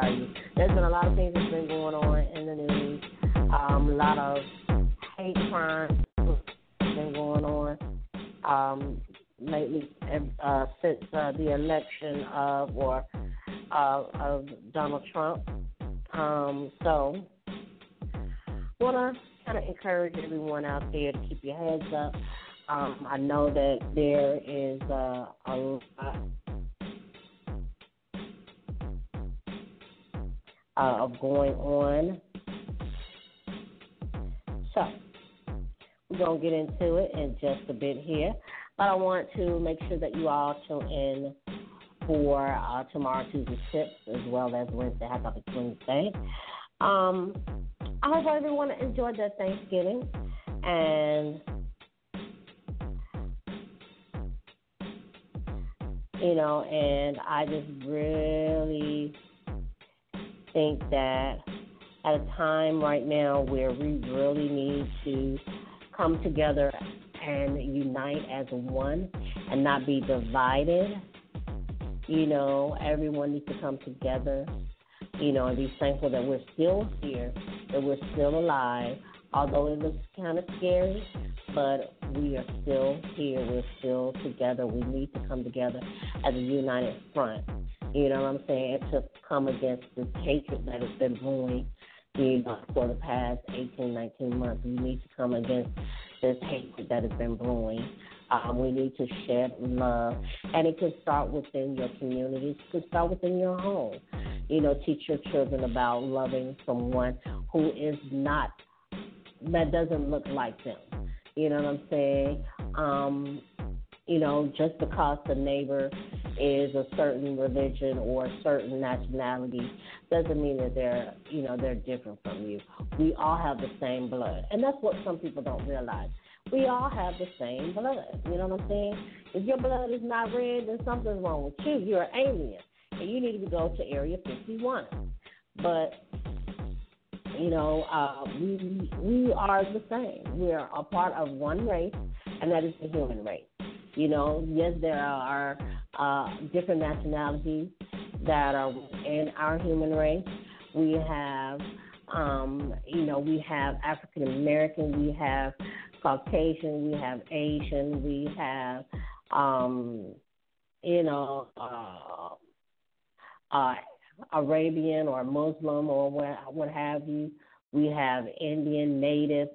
I want to kind of things that's been going on in the news. Um a lot of tape crime they're going on. Um lately uh since the election of or of Donald Trump. Um so for I'd like to encourage everyone out there to keep your heads up. I know that there is uh, a lot uh, of going on. So, we're going to get into it in just a bit here. But I want to make sure that you all tune in for uh, tomorrow Tuesday tips as well as Wednesday Hack Up Wednesday. Um, I hope everyone enjoyed their Thanksgiving and you know, and I just really think that at a time right now where we really need to come together and unite as one and not be divided. You know, everyone needs to come together, you know, and be thankful that we're still here, that we're still alive, although it looks kind of scary, but we are still here. We're still together. We need to come together as a united front. You know what I'm saying? To come against this hatred that has been brewing, you know, for the past 18, 19 months. We need to come against this hatred that has been brewing. Um, we need to shed love, and it can start within your communities. It can start within your home. You know, teach your children about loving someone who is not that doesn't look like them. You know what I'm saying? Um, you know, just because the neighbor is a certain religion or a certain nationality doesn't mean that they're, you know, they're different from you. We all have the same blood. And that's what some people don't realize. We all have the same blood. You know what I'm saying? If your blood is not red, then something's wrong with you. You're an alien. And you need to go to Area 51. But you know, uh, we we are the same. We are a part of one race, and that is the human race. You know, yes, there are uh, different nationalities that are in our human race. We have, um, you know, we have African American, we have Caucasian, we have Asian, we have, um, you know, uh, uh, Arabian or Muslim or what, what have you. We have Indian, Native,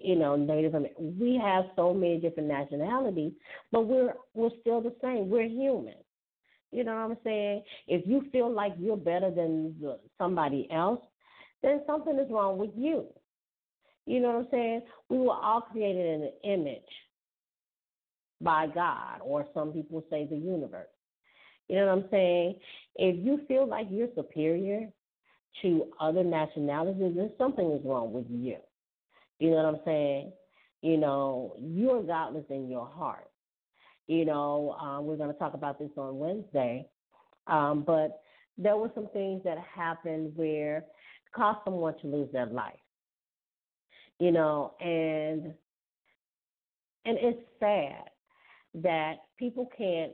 you know, Native American. We have so many different nationalities, but we're we're still the same. We're human. You know what I'm saying? If you feel like you're better than somebody else, then something is wrong with you. You know what I'm saying? We were all created in an image by God, or some people say the universe. You know what I'm saying? If you feel like you're superior to other nationalities, then something is wrong with you. You know what I'm saying? You know, you're godless in your heart. You know, um, we're going to talk about this on Wednesday. Um, but there were some things that happened where it caused someone to lose their life. You know, and and it's sad that people can't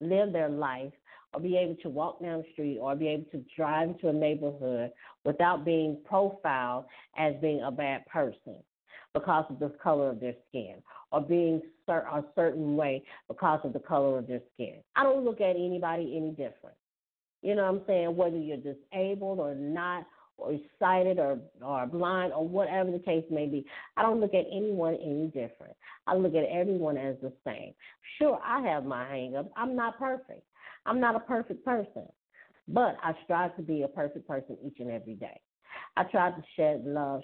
live their life or be able to walk down the street or be able to drive into a neighborhood without being profiled as being a bad person because of the color of their skin or being a certain way because of the color of their skin. I don't look at anybody any different. You know what I'm saying? Whether you're disabled or not, or sighted or, or blind or whatever the case may be. I don't look at anyone any different. I look at everyone as the same. Sure, I have my hangups. I'm not perfect. I'm not a perfect person, but I strive to be a perfect person each and every day. I try to share love,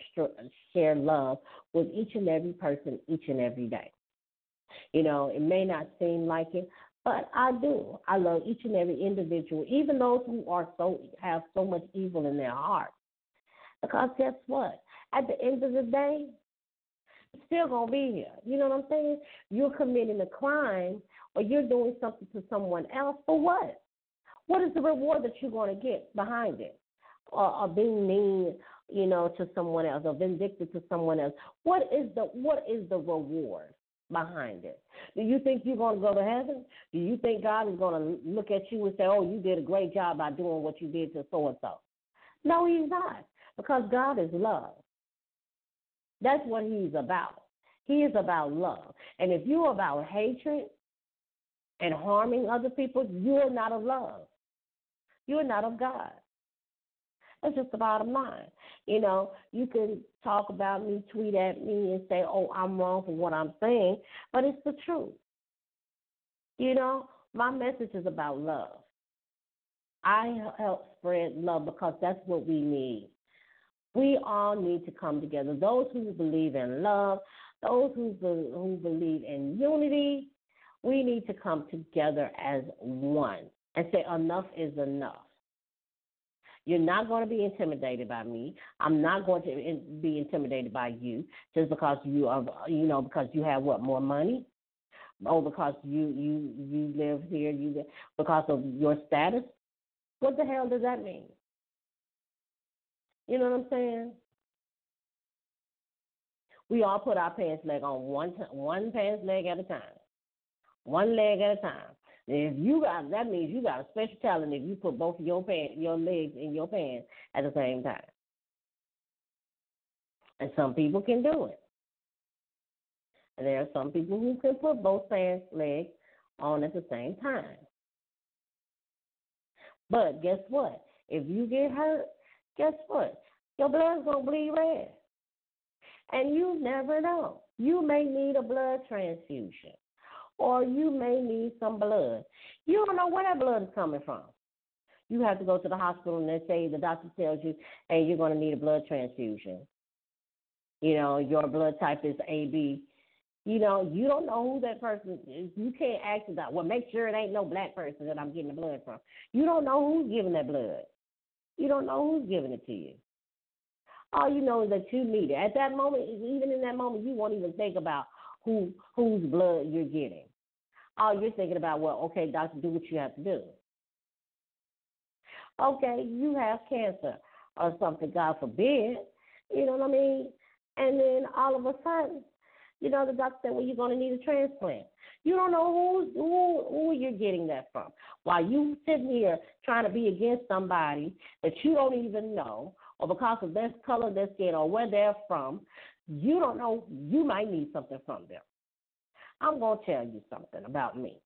share love with each and every person each and every day. You know, it may not seem like it, but I do. I love each and every individual, even those who are so have so much evil in their heart. Because guess what? At the end of the day, still gonna be here. You know what I'm saying? You're committing a crime or you're doing something to someone else for what? What is the reward that you're gonna get behind it? Or, or being mean, you know, to someone else or vindictive to someone else. What is the what is the reward? behind it. Do you think you're going to go to heaven? Do you think God is going to look at you and say, "Oh, you did a great job by doing what you did to so and so"? No, He's not because God is love. That's what He's about. He is about love. And if you're about hatred and harming other people, you're not of love. You're not of God. That's just the bottom line. You know, you can talk about me, tweet at me, and say, oh, I'm wrong for what I'm saying, but it's the truth. You know, my message is about love. I help spread love because that's what we need. We all need to come together. Those who believe in love, those who, who believe in unity, we need to come together as one and say, enough is enough. You're not going to be intimidated by me. I'm not going to be intimidated by you just because you are, you know, because you have what more money, or because you you you live here, you live, because of your status. What the hell does that mean? You know what I'm saying? We all put our pants leg on one one pants leg at a time, one leg at a time. If you got that means you got a special talent if you put both your pants, your legs in your pants at the same time. And some people can do it. And there are some people who can put both pants legs on at the same time. But guess what? If you get hurt, guess what? Your blood's gonna bleed red. And you never know. You may need a blood transfusion. Or you may need some blood. You don't know where that blood is coming from. You have to go to the hospital and they say the doctor tells you, hey, you're gonna need a blood transfusion. You know, your blood type is AB. You know, you don't know who that person is. You can't ask that. Well, make sure it ain't no black person that I'm getting the blood from. You don't know who's giving that blood. You don't know who's giving it to you. All you know is that you need it. At that moment, even in that moment, you won't even think about who whose blood you're getting. Oh, all you're thinking about, well, okay, doctor, do what you have to do. Okay, you have cancer or something, God forbid. You know what I mean? And then all of a sudden, you know, the doctor said, well, you're going to need a transplant. You don't know who, who, who you're getting that from. While you sitting here trying to be against somebody that you don't even know, or because of their color, their skin, or where they're from, you don't know, you might need something from them. I'm going to tell you something about me.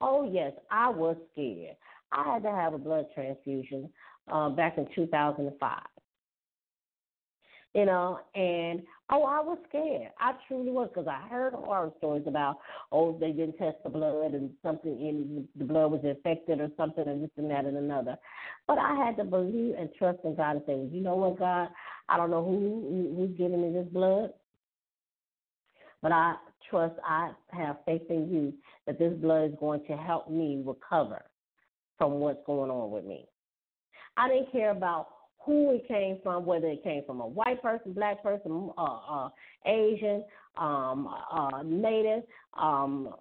Oh, yes, I was scared. I had to have a blood transfusion uh, back in 2005 you know, and oh, I was scared. I truly was because I heard horror stories about oh, they didn't test the blood and something in the blood was infected or something and this and that and another. But I had to believe and trust in God and say, you know what, God, I don't know who who's giving me this blood, but I trust, I have faith in you that this blood is going to help me recover from what's going on with me. I didn't care about who it came from, whether it came from a white person, black person, uh, uh, Asian, um, uh, Native, um,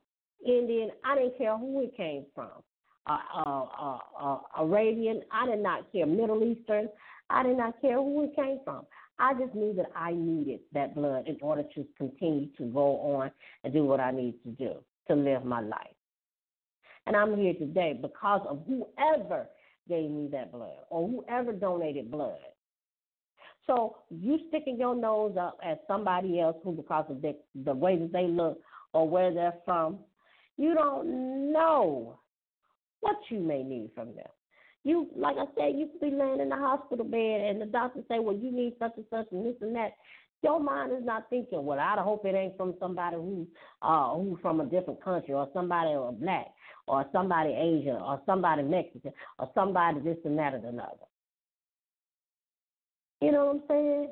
Indian. I didn't care who it came from. Uh, uh, uh, Arabian. I did not care. Middle Eastern. I did not care who it came from. I just knew that I needed that blood in order to continue to go on and do what I need to do to live my life. And I'm here today because of whoever gave me that blood or whoever donated blood. So you sticking your nose up at somebody else who, because of the, the way that they look or where they're from, you don't know what you may need from them. You, like I said, you could be laying in the hospital bed and the doctor say, well, you need such and such and this and that. Your mind is not thinking, well, I hope it ain't from somebody who, uh, who's from a different country or somebody or black or somebody Asian or somebody Mexican or somebody this and that or another. You know what I'm saying?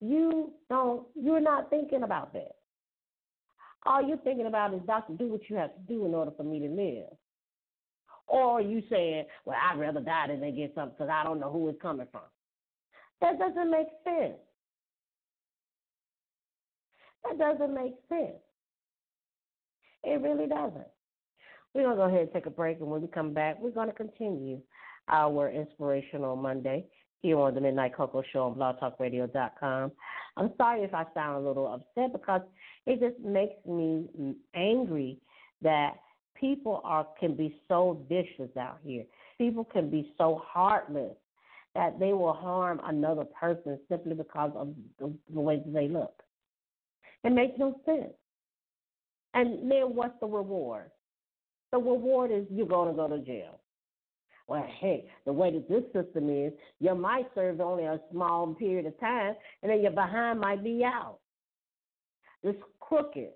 You don't. You're not thinking about that. All you're thinking about is, doctor, do what you have to do in order for me to live. Or you saying, well, I'd rather die than get something because I don't know who it's coming from. That doesn't make sense. That doesn't make sense. It really doesn't. We're going to go ahead and take a break, and when we come back, we're going to continue our Inspirational Monday here on the Midnight Koko Show on blogtalkradio.com. I'm sorry if I sound a little upset because it just makes me angry that people are can be so vicious out here. People can be so heartless that they will harm another person simply because of the, the way that they look. It makes no sense. And then what's the reward? The reward is you're going to go to jail. Well, hey, the way that this system is, you might serve only a small period of time, and then your behind might be out. It's crooked.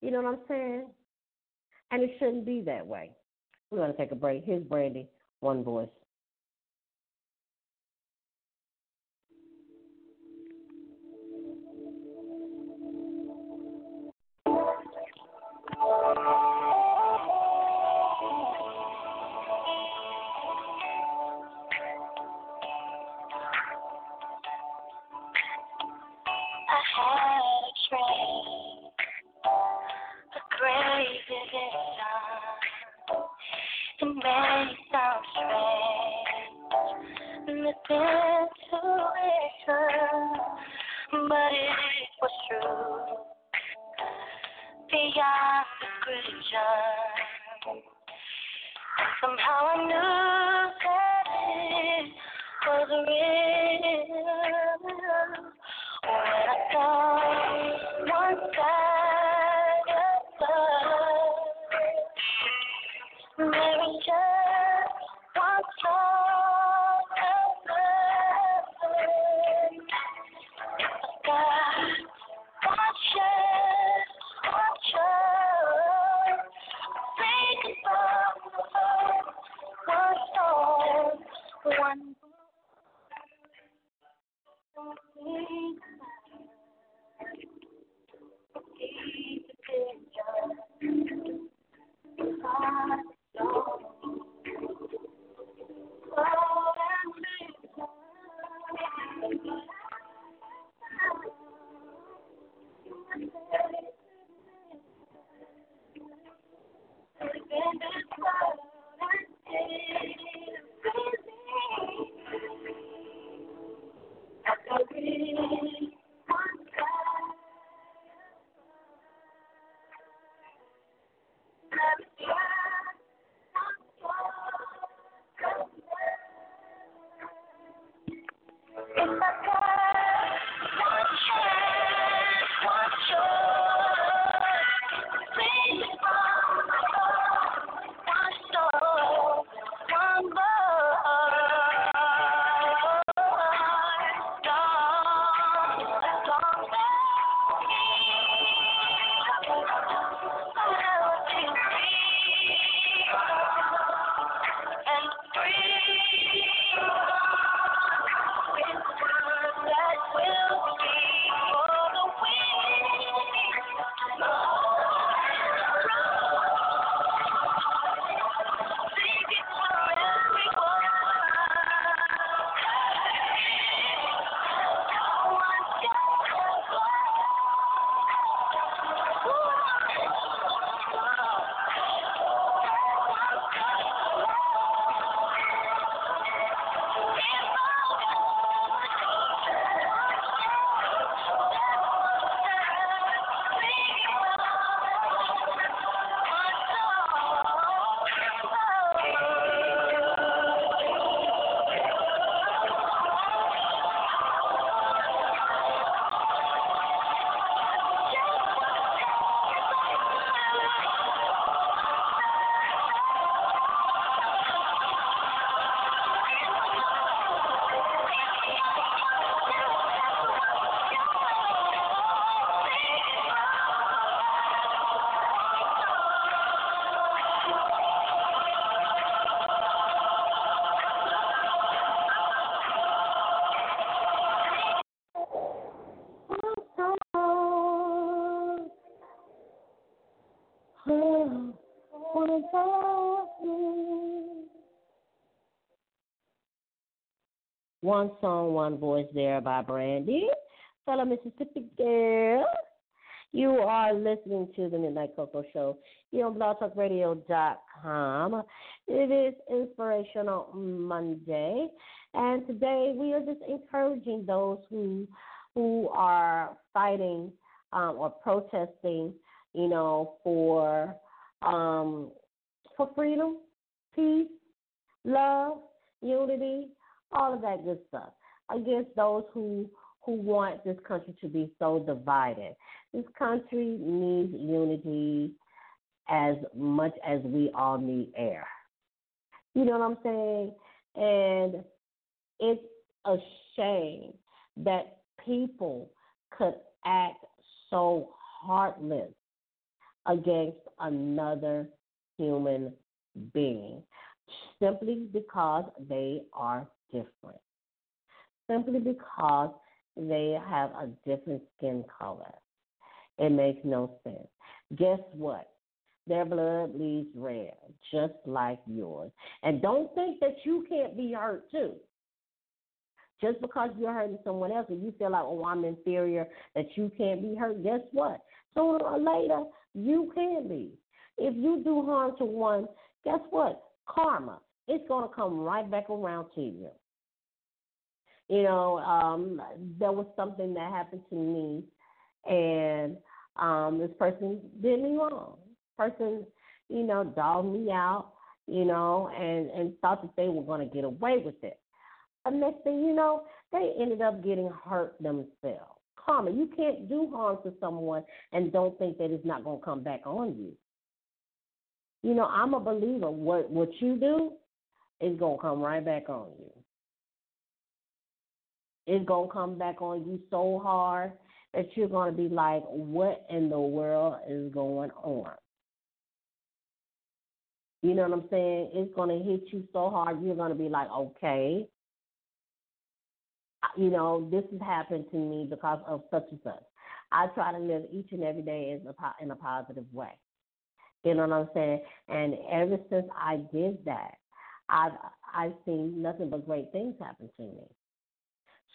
You know what I'm saying? And it shouldn't be that way. We're going to take a break. Here's Brandy, One Voice. One song, one voice there by Brandy. Fellow Mississippi girl. You are listening to the Midnight Koko Show here on blogtalkradio.com. It is Inspirational Monday, and today we are just encouraging those who who are fighting um, or protesting, you know, for um, for freedom, peace, love, unity, all of that good stuff against those who who want this country to be so divided. This country needs unity as much as we all need air. You know what I'm saying? And it's a shame that people could act so heartless against another human being simply because they are different. Simply because they have a different skin color. It makes no sense. Guess what? Their blood bleeds red, just like yours. And don't think that you can't be hurt too. Just because you're hurting someone else and you feel like, oh, I'm inferior, that you can't be hurt, guess what? Sooner or later, you can be. If you do harm to one, guess what? Karma. It's going to come right back around to you. You know, um, there was something that happened to me, and um, this person did me wrong. Person, you know, dogged me out, you know, and and thought that they were going to get away with it. The next thing you know, they ended up getting hurt themselves. Karma. You can't do harm to someone and don't think that it's not going to come back on you. You know, I'm a believer. What what you do going to come right back on you. It's to come back on you so hard that you're to be like, what in the world is going on? You know what I'm saying? It's to hit you so hard, you're to be like, okay, you know, this has happened to me because of such and such. I try to live each and every day in a, in a positive way. You know what I'm saying? And ever since I did that, I've I've seen nothing but great things happen to me.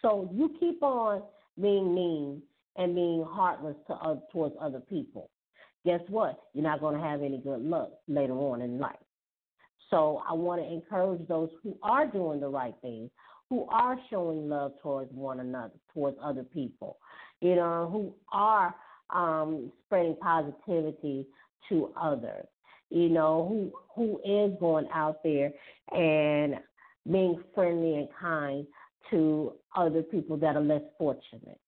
So you keep on being mean and being heartless to uh, towards other people. Guess what? You're not going to have any good luck later on in life. So I want to encourage those who are doing the right thing, who are showing love towards one another, towards other people, you know, who are um, spreading positivity to others, you know, who who is going out there and being friendly and kind to other people that are less fortunate.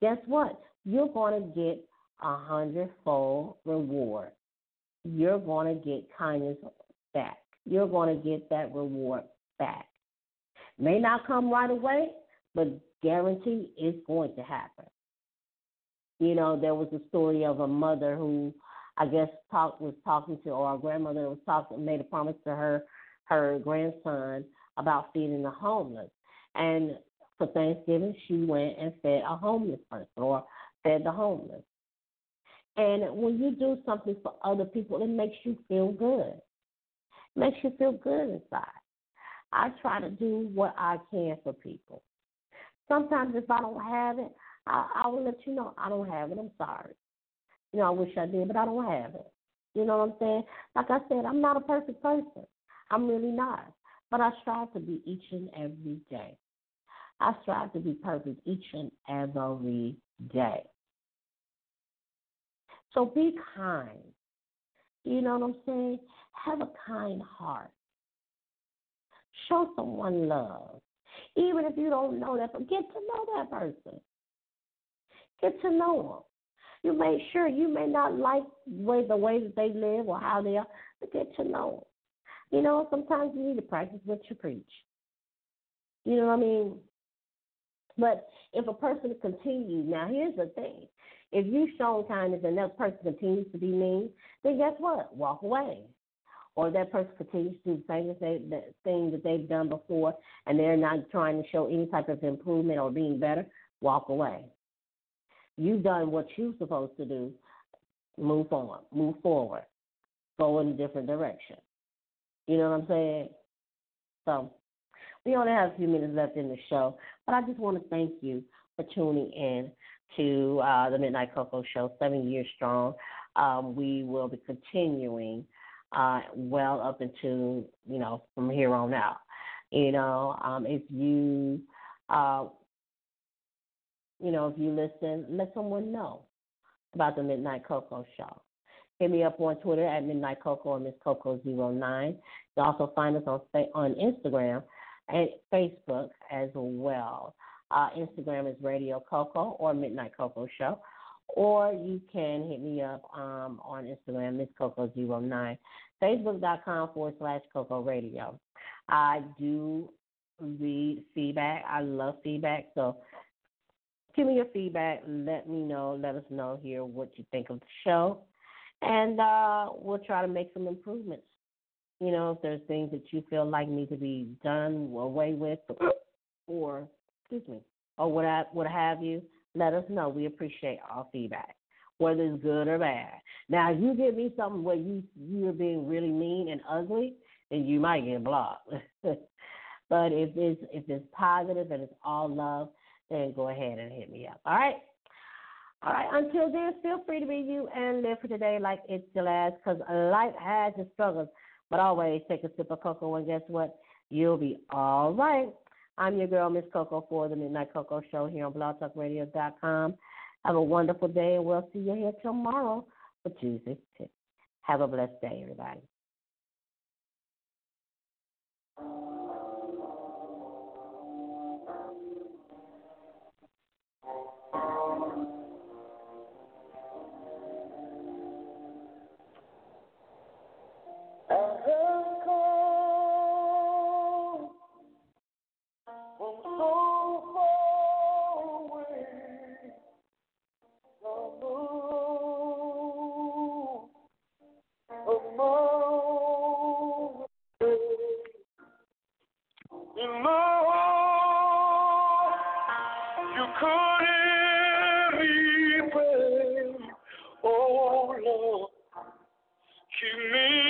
Guess what? You're going to get a hundredfold reward. You're going to get kindness back. You're going to get that reward back. May not come right away, but guarantee it's going to happen. You know, there was a story of a mother who I guess talk was talking to or a grandmother was talking made a promise to her her grandson about feeding the homeless. And for Thanksgiving she went and fed a homeless person or fed the homeless. And when you do something for other people, it makes you feel good. It makes you feel good inside. I try to do what I can for people. Sometimes if I don't have it, I, I will let you know I don't have it. I'm sorry. You know, I wish I did, but I don't have it. You know what I'm saying? Like I said, I'm not a perfect person. I'm really not. But I strive to be each and every day. I strive to be perfect each and every day. So be kind. You know what I'm saying? Have a kind heart. Show someone love. Even if you don't know that, but get to know that person. Get to know them. You may sure you may not like the way, the way that they live or how they are, but get to know them. You know, sometimes you need to practice what you preach. You know what I mean? But if a person continues, now here's the thing. If you show kindness and that person continues to be mean, then guess what? Walk away or that person continues to do the same the thing that they've done before and they're not trying to show any type of improvement or being better, walk away. You've done what you're supposed to do. Move on. Move forward. go in a different direction. You know what I'm saying? So we only have a few minutes left in the show, but I just want to thank you for tuning in to uh, the Midnight Koko Show, seven years strong. Um, we will be continuing uh, well up into you know from here on out. You know, um, if you uh, you know if you listen, let someone know about the Midnight Koko Show. Hit me up on Twitter at Midnight Koko or Miss Coco09. You also find us on on Instagram and Facebook as well. Uh, Instagram is Radio Koko or Midnight Koko Show. Or you can hit me up um, on Instagram, Miss Coco09. Facebook.com forward slash Coco Radio. I do read feedback. I love feedback. So give me your feedback. Let me know. Let us know here what you think of the show. And uh, we'll try to make some improvements. You know, if there's things that you feel like need to be done away with, or excuse me, or what I, what have you, let us know. We appreciate all feedback, whether it's good or bad. Now, if you give me something where you you're being really mean and ugly, then you might get blocked. but if it's if it's positive and it's all love, then go ahead and hit me up. All right. All right, until then, feel free to be you and live for today like it's your last because life has its struggles. But always take a sip of cocoa, and guess what? You'll be all right. I'm your girl, Miss Koko, for the Midnight Koko Show here on blogtalkradio.com. Have a wonderful day, and we'll see you here tomorrow for Tuesday. Have a blessed day, everybody. me.